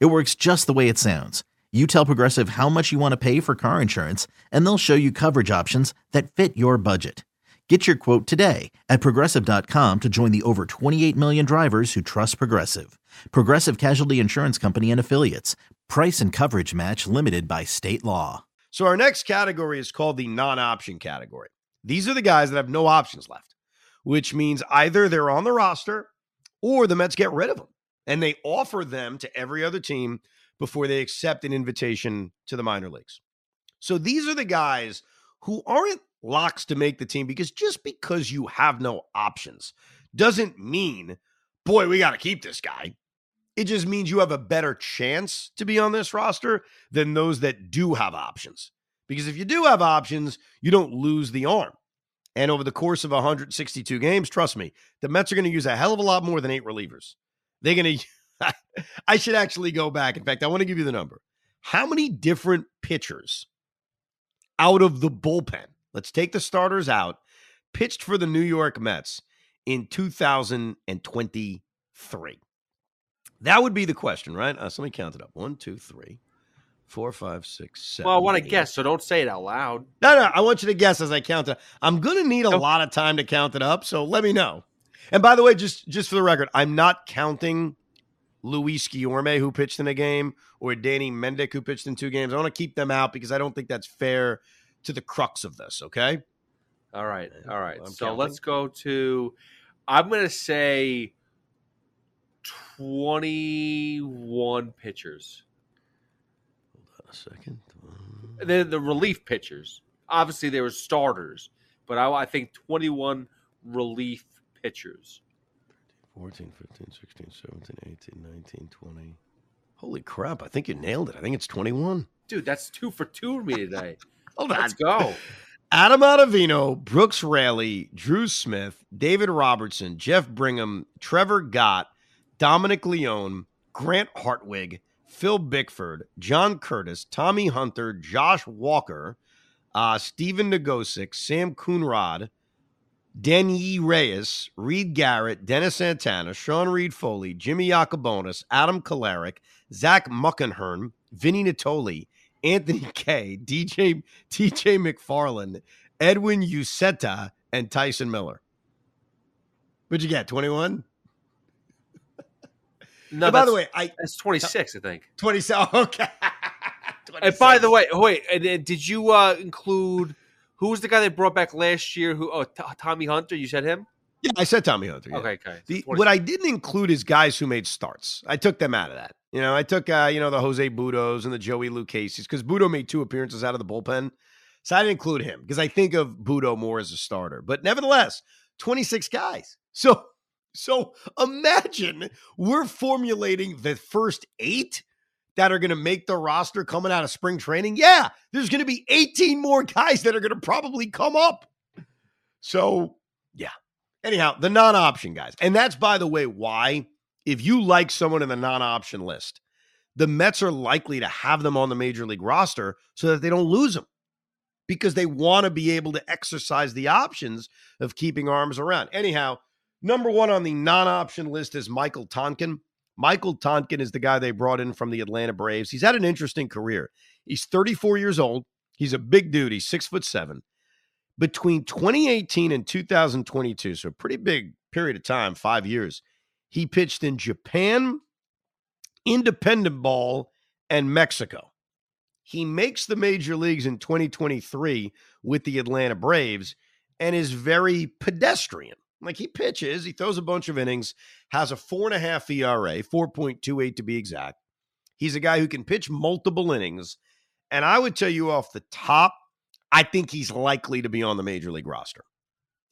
It works just the way it sounds. You tell Progressive how much you want to pay for car insurance, and they'll show you coverage options that fit your budget. Get your quote today at progressive.com to join the over 28 million drivers who trust Progressive. Progressive Casualty Insurance Company and Affiliates. Price and coverage match limited by state law. So, our next category is called the non option category. These are the guys that have no options left, which means either they're on the roster or the Mets get rid of them and they offer them to every other team before they accept an invitation to the minor leagues. So these are the guys who aren't locks to make the team because just because you have no options doesn't mean, boy, we got to keep this guy. It just means you have a better chance to be on this roster than those that do have options. Because if you do have options, you don't lose the arm. And over the course of 162 games, trust me, the Mets are going to use a hell of a lot more than eight relievers. They're going to, I should actually go back. In fact, I want to give you the number. How many different pitchers out of the bullpen, let's take the starters out, pitched for the New York Mets in 2023? That would be the question, right? Uh, so let me count it up. One, two, three, four, five, six, seven. Well, I want to guess, so don't say it out loud. No, no, I want you to guess as I count it. I'm going to need a lot of time to count it up, so let me know. And by the way, just just for the record, I'm not counting Luis Guillorme who pitched in a game or Danny Mendick who pitched in two games. I want to keep them out because I don't think that's fair to the crux of this. Okay. All right. All right. I'm so counting. let's go to. I'm going to say 21 pitchers. Hold on a second. The the relief pitchers. Obviously, there were starters, but I, I think 21 relief pitchers. 14, 15, 16, 17, 18, 19, 20. Holy crap. I think you nailed it. I think it's 21. Dude, that's two for two for me today. Hold Let's go. Adam Ottavino, Brooks Raley, Drew Smith, David Robertson, Jeff Brigham, Trevor Gott, Dominic Leone, Grant Hartwig, Phil Bickford, John Curtis, Tommy Hunter, Josh Walker, uh, Stephen Nogosek, Sam Coonrod, Denyi Reyes, Reed Garrett, Dennis Santana, Sean Reid-Foley, Jimmy Yacabonis, Adam Kolarek, Zach Muckenhirn, Vinny Nittoli, Anthony Kay, DJ TJ McFarland, Edwin Uceta, and Tyson Miller. What'd you get? 21? No, by the way, I that's 26, I think. 27. Okay. And by the way, wait, and did you uh, include who was the guy they brought back last year? Who? Oh, T- Tommy Hunter. You said him. Yeah, I said Tommy Hunter. yeah. Okay, okay. The, what I didn't include is guys who made starts. I took them out of that. You know, I took uh, you know the Jose Buttos and the Joey Lucchesi's because Butto made two appearances out of the bullpen, so I didn't include him because I think of Butto more as a starter. But nevertheless, twenty six guys. So so imagine we're formulating the first eight that are going to make the roster coming out of spring training. Yeah, there's going to be eighteen more guys that are going to probably come up. So yeah. Anyhow, the non option guys. And that's, by the way, why, if you like someone in the non option list, the Mets are likely to have them on the major league roster so that they don't lose them because they want to be able to exercise the options of keeping arms around. Anyhow, number one on the non option list is Michael Tonkin. Michael Tonkin is the guy they brought in from the Atlanta Braves. He's had an interesting career. He's 34 years old. He's a big dude. He's six foot seven between 2018 and 2022, so a pretty big period of time, five years, he pitched in Japan, independent ball, and Mexico. He makes the major leagues in 2023 with the Atlanta Braves and is very pedestrian. Like he pitches, he throws a bunch of innings, has a four and a half ERA, 4.28 to be exact. He's a guy who can pitch multiple innings. And I would tell you off the top, I think he's likely to be on the major league roster.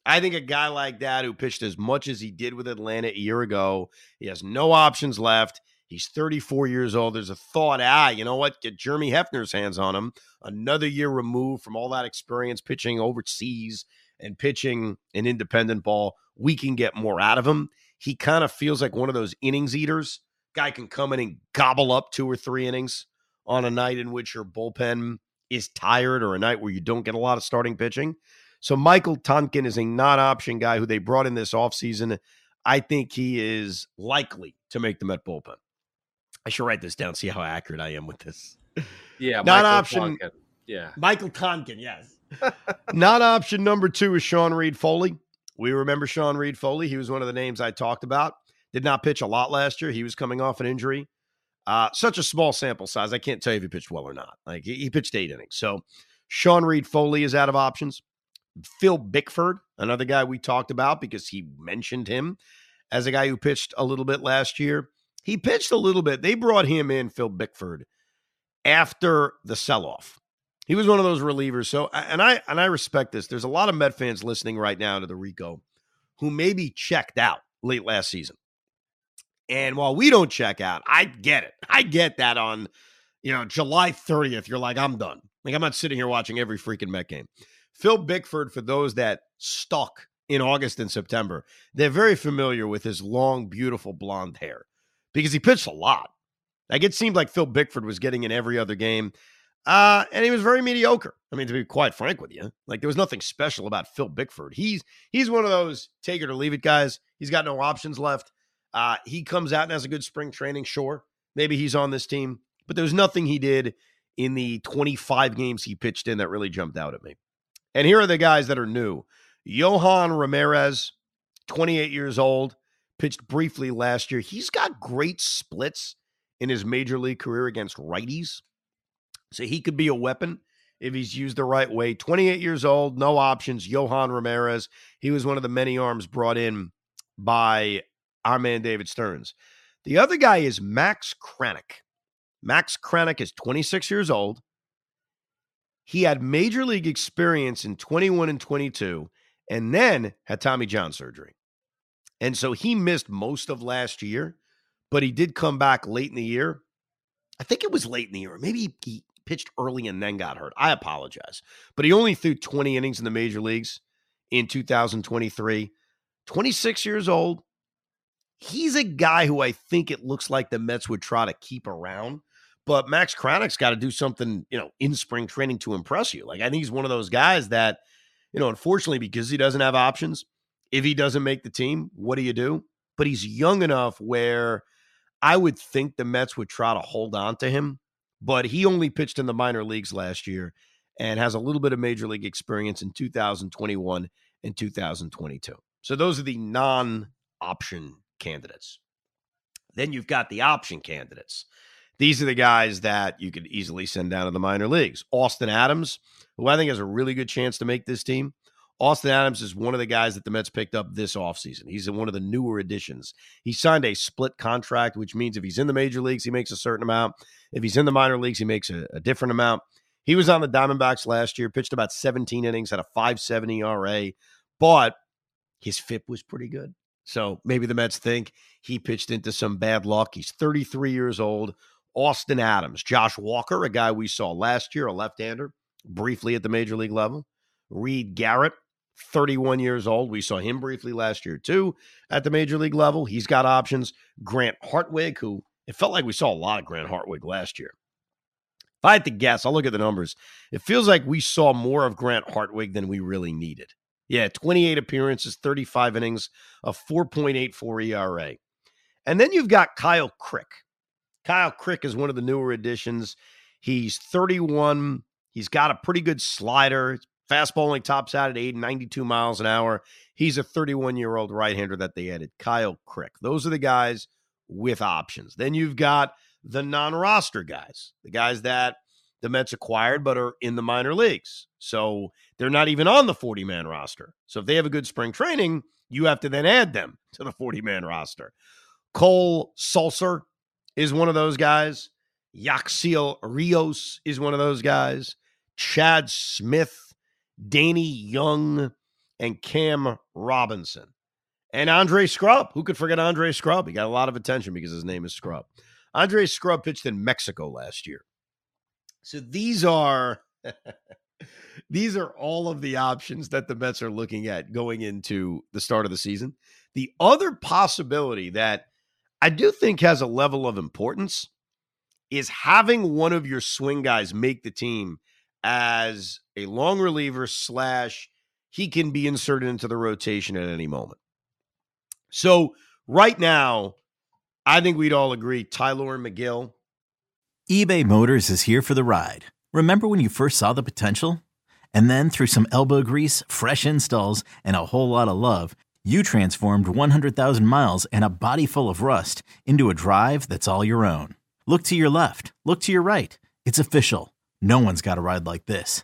I think a guy like that who pitched as much as he did with Atlanta a year ago, he has no options left. He's 34 years old. There's a thought, ah, you know what? Get Jeremy Hefner's hands on him. Another year removed from all that experience pitching overseas and pitching an independent ball. We can get more out of him. He kind of feels like one of those innings eaters. Guy can come in and gobble up two or three innings on a night in which your bullpen is tired or a night where you don't get a lot of starting pitching. So Michael Tonkin is a non-option guy who they brought in this offseason. I think he is likely to make the Met bullpen. I should write this down, see how accurate I am with this. Yeah, Not option- Tonkin. Yeah, Michael Tonkin, yes. Not option number two is Sean Reid-Foley. We remember Sean Reid-Foley. He was one of the names I talked about. Did not pitch a lot last year. He was coming off an injury. Uh, such a small sample size. I can't tell you if he pitched well or not. Like he, he pitched eight innings. So Sean Reid-Foley is out of options. Phil Bickford, another guy we talked about because he mentioned him as a guy who pitched a little bit last year. He pitched a little bit. They brought him in, Phil Bickford, after the sell-off. He was one of those relievers. So, and I and I respect this. There's a lot of Met fans listening right now to the Rico who maybe checked out late last season. And while we don't check out, I get it. I get that on, you know, July 30th, you're like, I'm done. Like, I'm not sitting here watching every freaking Met game. Phil Bickford, for those that stuck in August and September, they're very familiar with his long, beautiful blonde hair because he pitched a lot. Like, it seemed like Phil Bickford was getting in every other game. Uh, and he was very mediocre. I mean, to be quite frank with you, like there was nothing special about Phil Bickford. He's he's one of those take it or leave it guys. He's got no options left. Uh, he comes out and has a good spring training. Sure, maybe he's on this team, but there's nothing he did in the 25 games he pitched in that really jumped out at me. And here are the guys that are new: Johan Ramirez, 28 years old, pitched briefly last year. He's got great splits in his major league career against righties. So he could be a weapon if he's used the right way. 28 years old, no options. Johan Ramirez. He was one of the many arms brought in by our man David Stearns. The other guy is Max Kranick. Max Kranick is 26 years old. He had major league experience in 21 and 22, and then had Tommy John surgery. And so he missed most of last year, but he did come back late in the year. I think it was late in the year. Maybe he pitched early and then got hurt. I apologize. But he only threw 20 innings in the major leagues in 2023. 26 years old. He's a guy who I think it looks like the Mets would try to keep around. But Max Kranick's got to do something, you know, in spring training to impress you. Like I think he's one of those guys that, you know, unfortunately, because he doesn't have options, if he doesn't make the team, what do you do? But he's young enough where I would think the Mets would try to hold on to him but he only pitched in the minor leagues last year and has a little bit of major league experience in 2021 and 2022. So those are the non option candidates. Then you've got the option candidates. These are the guys that you could easily send down to the minor leagues. Austin Adams, who I think has a really good chance to make this team. Austin Adams is one of the guys that the Mets picked up this offseason. He's one of the newer additions. He signed a split contract, which means if he's in the major leagues, he makes a certain amount. If he's in the minor leagues, he makes a, a different amount. He was on the Diamondbacks last year, pitched about 17 innings, had a 570 ERA, but his FIP was pretty good. So maybe the Mets think he pitched into some bad luck. He's 33 years old. Austin Adams, Josh Walker, a guy we saw last year, a left hander, briefly at the major league level. Reed Garrett, 31 years old. We saw him briefly last year, too, at the major league level. He's got options. Grant Hartwig, who it felt like we saw a lot of Grant Hartwig last year. If I had to guess, I'll look at the numbers. It feels like we saw more of Grant Hartwig than we really needed. Yeah, 28 appearances, 35 innings, a 4.84 ERA. And then you've got Kyle Crick. Kyle Crick is one of the newer additions. He's 31. He's got a pretty good slider. Fastball only tops out at 8, 92 miles an hour. He's a 31 year old right hander that they added, Kyle Crick. Those are the guys with options. Then you've got the non roster guys, the guys that the Mets acquired but are in the minor leagues. So they're not even on the 40 man roster. So if they have a good spring training, you have to then add them to the 40 man roster. Cole Sulser is one of those guys. Yacksel Rios is one of those guys. Chad Smith, Danny Young, and Cam Robinson. And Andre Scrubb. Who could forget Andre Scrubb? He got a lot of attention because his name is Scrubb. Andre Scrubb pitched in Mexico last year. So these are these are all of the options that the Mets are looking at going into the start of the season. The other possibility that I do think has a level of importance is having one of your swing guys make the team as a long reliever slash he can be inserted into the rotation at any moment. So right now, I think we'd all agree Tylor Megill. eBay Motors is here for the ride. Remember when you first saw the potential? And then through some elbow grease, fresh installs, and a whole lot of love, you transformed 100,000 miles and a body full of rust into a drive that's all your own. Look to your left, look to your right. It's official. No one's got a ride like this.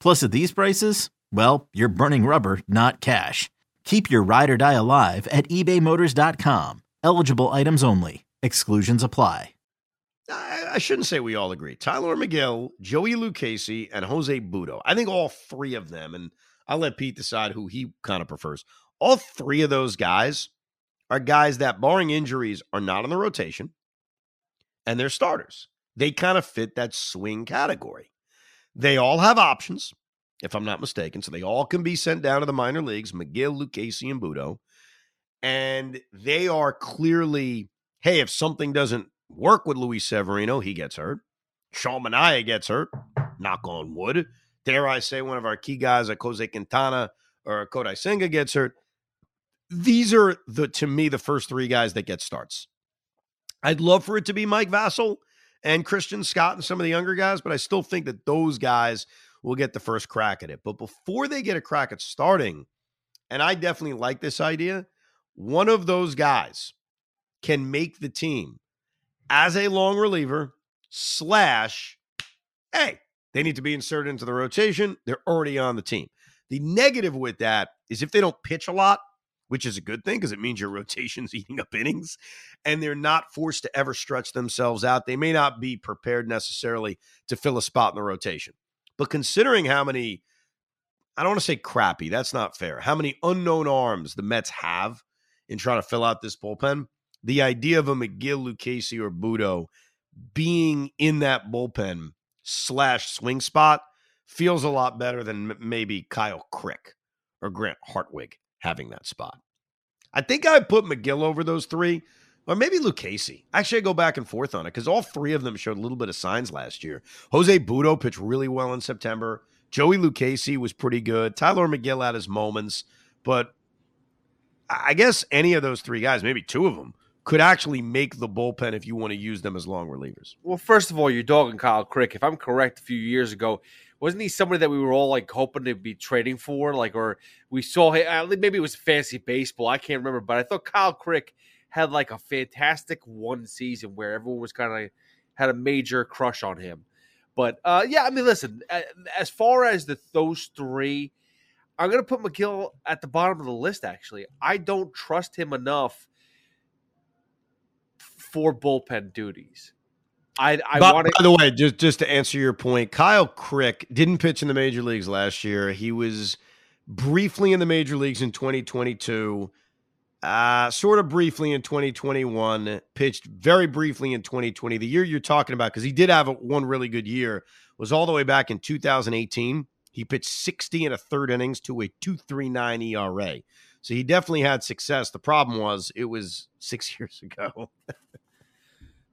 Plus, at these prices, well, you're burning rubber, not cash. Keep your ride or die alive at ebaymotors.com. Eligible items only. Exclusions apply. I, I shouldn't say we all agree. Tylor Megill, Joey Lucchesi, and Jose Butto. I think all three of them, and I'll let Pete decide who he kind of prefers. All three of those guys are guys that, barring injuries, are not in the rotation and they're starters. They kind of fit that swing category. They all have options, if I'm not mistaken. So they all can be sent down to the minor leagues Megill, Lucchesi, and Butto. And they are clearly, hey, if something doesn't work with Luis Severino, he gets hurt. Manaea gets hurt, knock on wood. Dare I say one of our key guys, like Jose Quintana or Kodai Senga, gets hurt. These are the to me the first three guys that get starts. I'd love for it to be Mike Vasil and Christian Scott and some of the younger guys, but I still think that those guys will get the first crack at it. But before they get a crack at starting, and I definitely like this idea, one of those guys can make the team as a long reliever slash, hey, they need to be inserted into the rotation. They're already on the team. The negative with that is if they don't pitch a lot, which is a good thing because it means your rotation's eating up innings and they're not forced to ever stretch themselves out. They may not be prepared necessarily to fill a spot in the rotation. But considering how many, I don't want to say crappy, that's not fair, how many unknown arms the Mets have in trying to fill out this bullpen, the idea of a Megill, Lucchesi, or Butto being in that bullpen slash swing spot feels a lot better than maybe Kyle Crick or Grant Hartwig having that spot. I think I put Megill over those three, or maybe Lucchesi. Actually, I go back and forth on it because all three of them showed a little bit of signs last year. Jose Butto pitched really well in September. Joey Lucchesi was pretty good. Tylor Megill had his moments, but I guess any of those three guys, maybe two of them, could actually make the bullpen if you want to use them as long relievers. Well, first of all, you're dogging Kyle Crick. If I'm correct, a few years ago, wasn't he somebody that we were all like hoping to be trading for? Like, or we saw him, maybe it was fancy baseball. I can't remember, but I thought Kyle Crick had like a fantastic one season where everyone was kind of had a major crush on him. But uh, yeah, I mean, listen, as far as the those three, I'm going to put Megill at the bottom of the list. Actually, I don't trust him enough for bullpen duties. I, I by, want by the way, just just to answer your point, Kyle Crick didn't pitch in the major leagues last year. He was briefly in the major leagues in 2022, uh, sort of briefly in 2021, pitched very briefly in 2020. The year you're talking about, because he did have a, one really good year, was all the way back in 2018. He pitched 60 and a third innings to a 239 ERA. So he definitely had success. The problem was it was six years ago.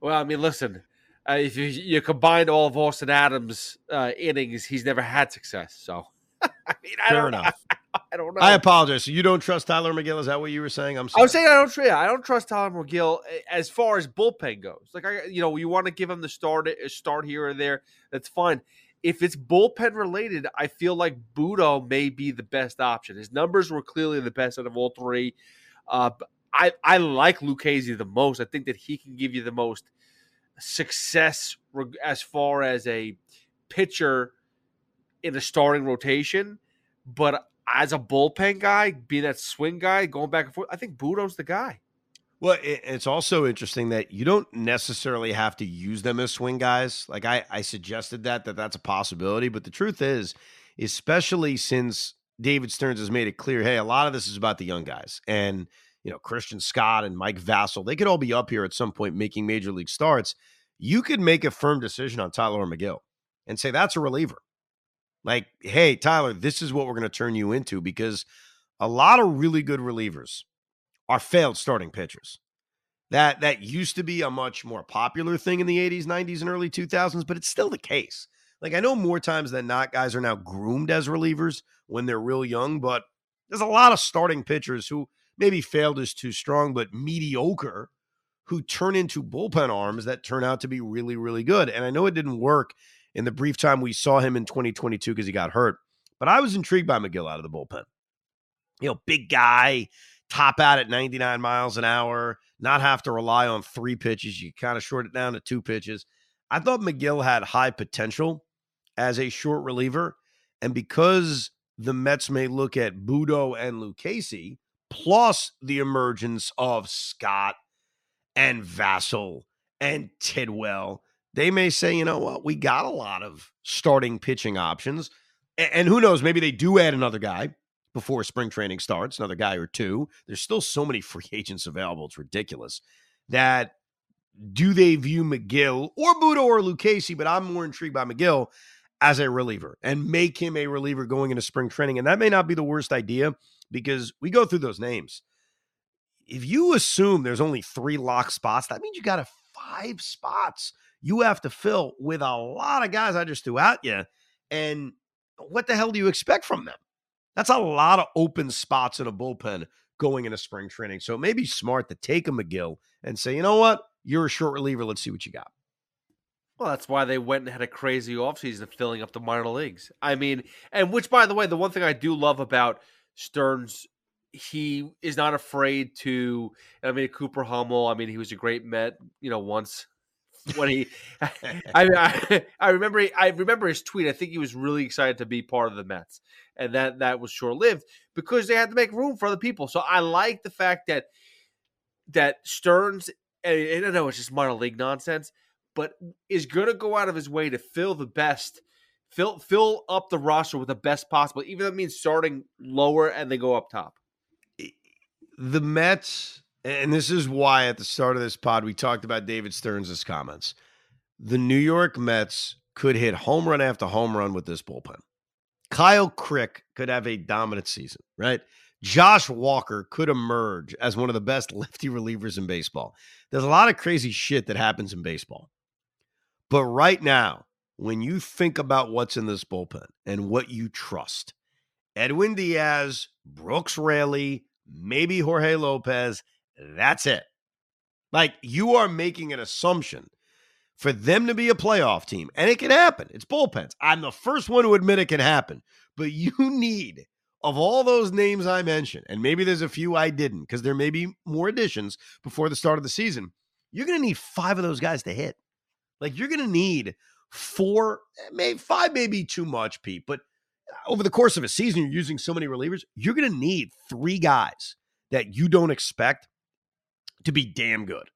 well, I mean, listen, uh, if you, you combine all of Austin Adams' uh, innings, he's never had success. So, I mean, I Fair don't enough. Know. I don't know. I apologize. So you don't trust Tylor Megill? Is that what you were saying? I'm sorry. I was saying I don't trust. I don't trust Tylor Megill as far as bullpen goes. Like I, you know, you want to give him the start, start here or there. That's fine. If it's bullpen related, I feel like Butto may be the best option. His numbers were clearly the best out of all three. Uh, I I like Lucchesi the most. I think that he can give you the most success as far as a pitcher in a starting rotation, but as a bullpen guy, being that swing guy, going back and forth, I think Butto's the guy. Well, it's also interesting that you don't necessarily have to use them as swing guys. Like I, I suggested that that that's a possibility, but the truth is, especially since David Stearns has made it clear, hey, a lot of this is about the young guys, and you know Christian Scott and Mike Vasil, they could all be up here at some point making major league starts. You could make a firm decision on Tylor Megill and say that's a reliever. Like, hey, Tyler, this is what we're going to turn you into because a lot of really good relievers are failed starting pitchers. That that used to be a much more popular thing in the 80s, 90s, and early 2000s, but it's still the case. Like I know more times than not, guys are now groomed as relievers when they're real young, but there's a lot of starting pitchers who maybe failed is too strong, but mediocre, who turn into bullpen arms that turn out to be really, really good. And I know it didn't work in the brief time we saw him in 2022 because he got hurt. But I was intrigued by Megill out of the bullpen. You know, big guy, top out at 99 miles an hour, not have to rely on three pitches. You kind of short it down to two pitches. I thought Megill had high potential as a short reliever. And because the Mets may look at Butto and Lucchesi, plus the emergence of Scott and Vasil and Tidwell, they may say, you know what, we got a lot of starting pitching options. And who knows, maybe they do add another guy before spring training starts, another guy or two. There's still so many free agents available. It's ridiculous. That do they view Megill or Butto or Lucchesi, but I'm more intrigued by Megill as a reliever and make him a reliever going into spring training. And that may not be the worst idea because we go through those names. If you assume there's only three lock spots, that means you got a five spots you have to fill with a lot of guys I just threw at you. And what the hell do you expect from them? That's a lot of open spots in a bullpen going into spring training. So it may be smart to take a Megill and say, you know what? You're a short reliever. Let's see what you got. Well, that's why they went and had a crazy offseason filling up the minor leagues. I mean, and which, by the way, the one thing I do love about Stearns, he is not afraid to. I mean, Cooper Hummel. I mean, he was a great Met, you know, once when he, I, I, I remember, I remember his tweet. I think he was really excited to be part of the Mets, and that that was short lived because they had to make room for other people. So I like the fact that that Stearns, and I know it's just minor league nonsense, but is going to go out of his way to fill the best, fill fill up the roster with the best possible, even it means starting lower and they go up top. The Mets and this is why at the start of this pod we talked about David Stearns' comments. The New York Mets could hit home run after home run with this bullpen. Kyle Crick could have a dominant season, right? Josh Walker could emerge as one of the best lefty relievers in baseball. There's a lot of crazy shit that happens in baseball. But right now, when you think about what's in this bullpen and what you trust, Edwin Diaz, Brooks Raley, maybe Jorge Lopez, that's it. Like you are making an assumption for them to be a playoff team, and it can happen. It's bullpens. I'm the first one to admit it can happen, but you need of all those names I mentioned, and maybe there's a few I didn't because there may be more additions before the start of the season. You're going to need five of those guys to hit. Like you're going to need four, eh, maybe five, maybe too much, Pete. But over the course of a season, you're using so many relievers. You're going to need three guys that you don't expect to be damn good.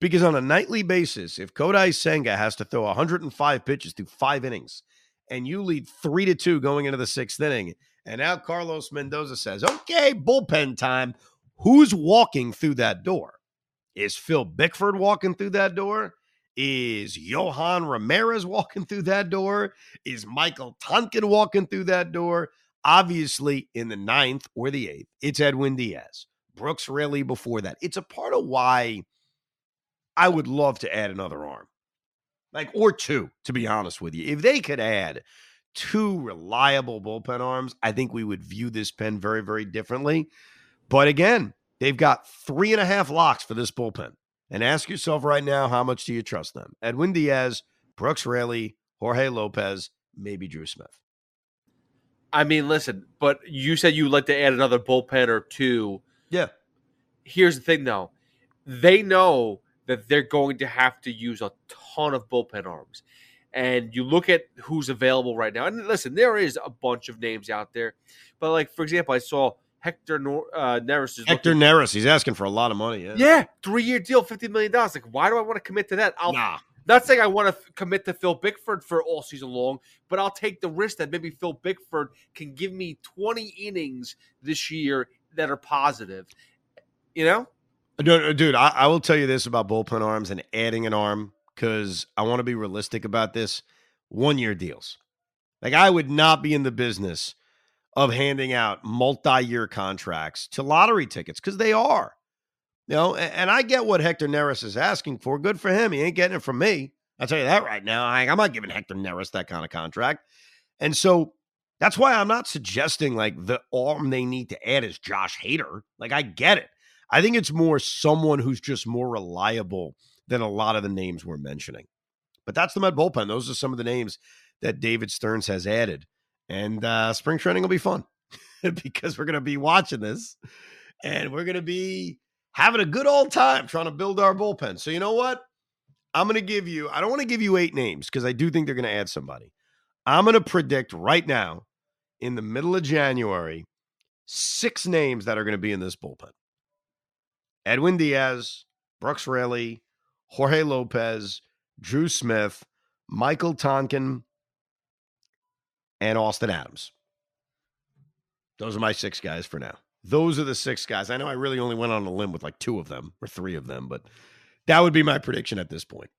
Because on a nightly basis, if Kodai Senga has to throw 105 pitches through five innings, and you lead three to two going into the sixth inning, and now Carlos Mendoza says, okay, bullpen time. Who's walking through that door? Is Phil Bickford walking through that door? Is Johan Ramirez walking through that door? Is Michael Tonkin walking through that door? Obviously, in the ninth or the eighth, it's Edwin Diaz. Brooks Raley before that. It's a part of why I would love to add another arm, like or two, to be honest with you. If they could add two reliable bullpen arms, I think we would view this pen very, very differently. But again, they've got three and a half locks for this bullpen. And ask yourself right now, how much do you trust them? Edwin Diaz, Brooks Raley, Jorge Lopez, maybe Drew Smith. I mean, listen, but you said you'd like to add another bullpen or two yeah. Here's the thing, though. They know that they're going to have to use a ton of bullpen arms. And you look at who's available right now. And listen, there is a bunch of names out there. But, like, for example, I saw Hector Nor- uh, Neris. Is Hector looking- Neris, he's asking for a lot of money. Yeah. Yeah, three year deal, $50 million. Like, why do I want to commit to that? I'll Nah. not saying I want to f- commit to Phil Bickford for all season long, but I'll take the risk that maybe Phil Bickford can give me 20 innings this year that are positive. You know? Dude, dude I, I will tell you this about bullpen arms and adding an arm because I want to be realistic about this. One year deals. Like, I would not be in the business of handing out multi year contracts to lottery tickets because they are. You know, and, I get what Hector Neris is asking for. Good for him. He ain't getting it from me. I'll tell you that right now. I, I'm not giving Hector Neris that kind of contract. And so that's why I'm not suggesting like the arm they need to add is Josh Hader. Like, I get it. I think it's more someone who's just more reliable than a lot of the names we're mentioning. But that's the Met bullpen. Those are some of the names that David Stearns has added. And uh, spring training will be fun because we're going to be watching this and we're going to be having a good old time trying to build our bullpen. So, you know what? I'm going to give you, I don't want to give you eight names because I do think they're going to add somebody. I'm going to predict right now in the middle of January six names that are going to be in this bullpen Edwin Diaz, Brooks Raley, Jorge Lopez, Drew Smith, Michael Tonkin, and Austin Adams. Those are my six guys for now. Those are the six guys. I know I really only went on a limb with like two of them or three of them, but that would be my prediction at this point.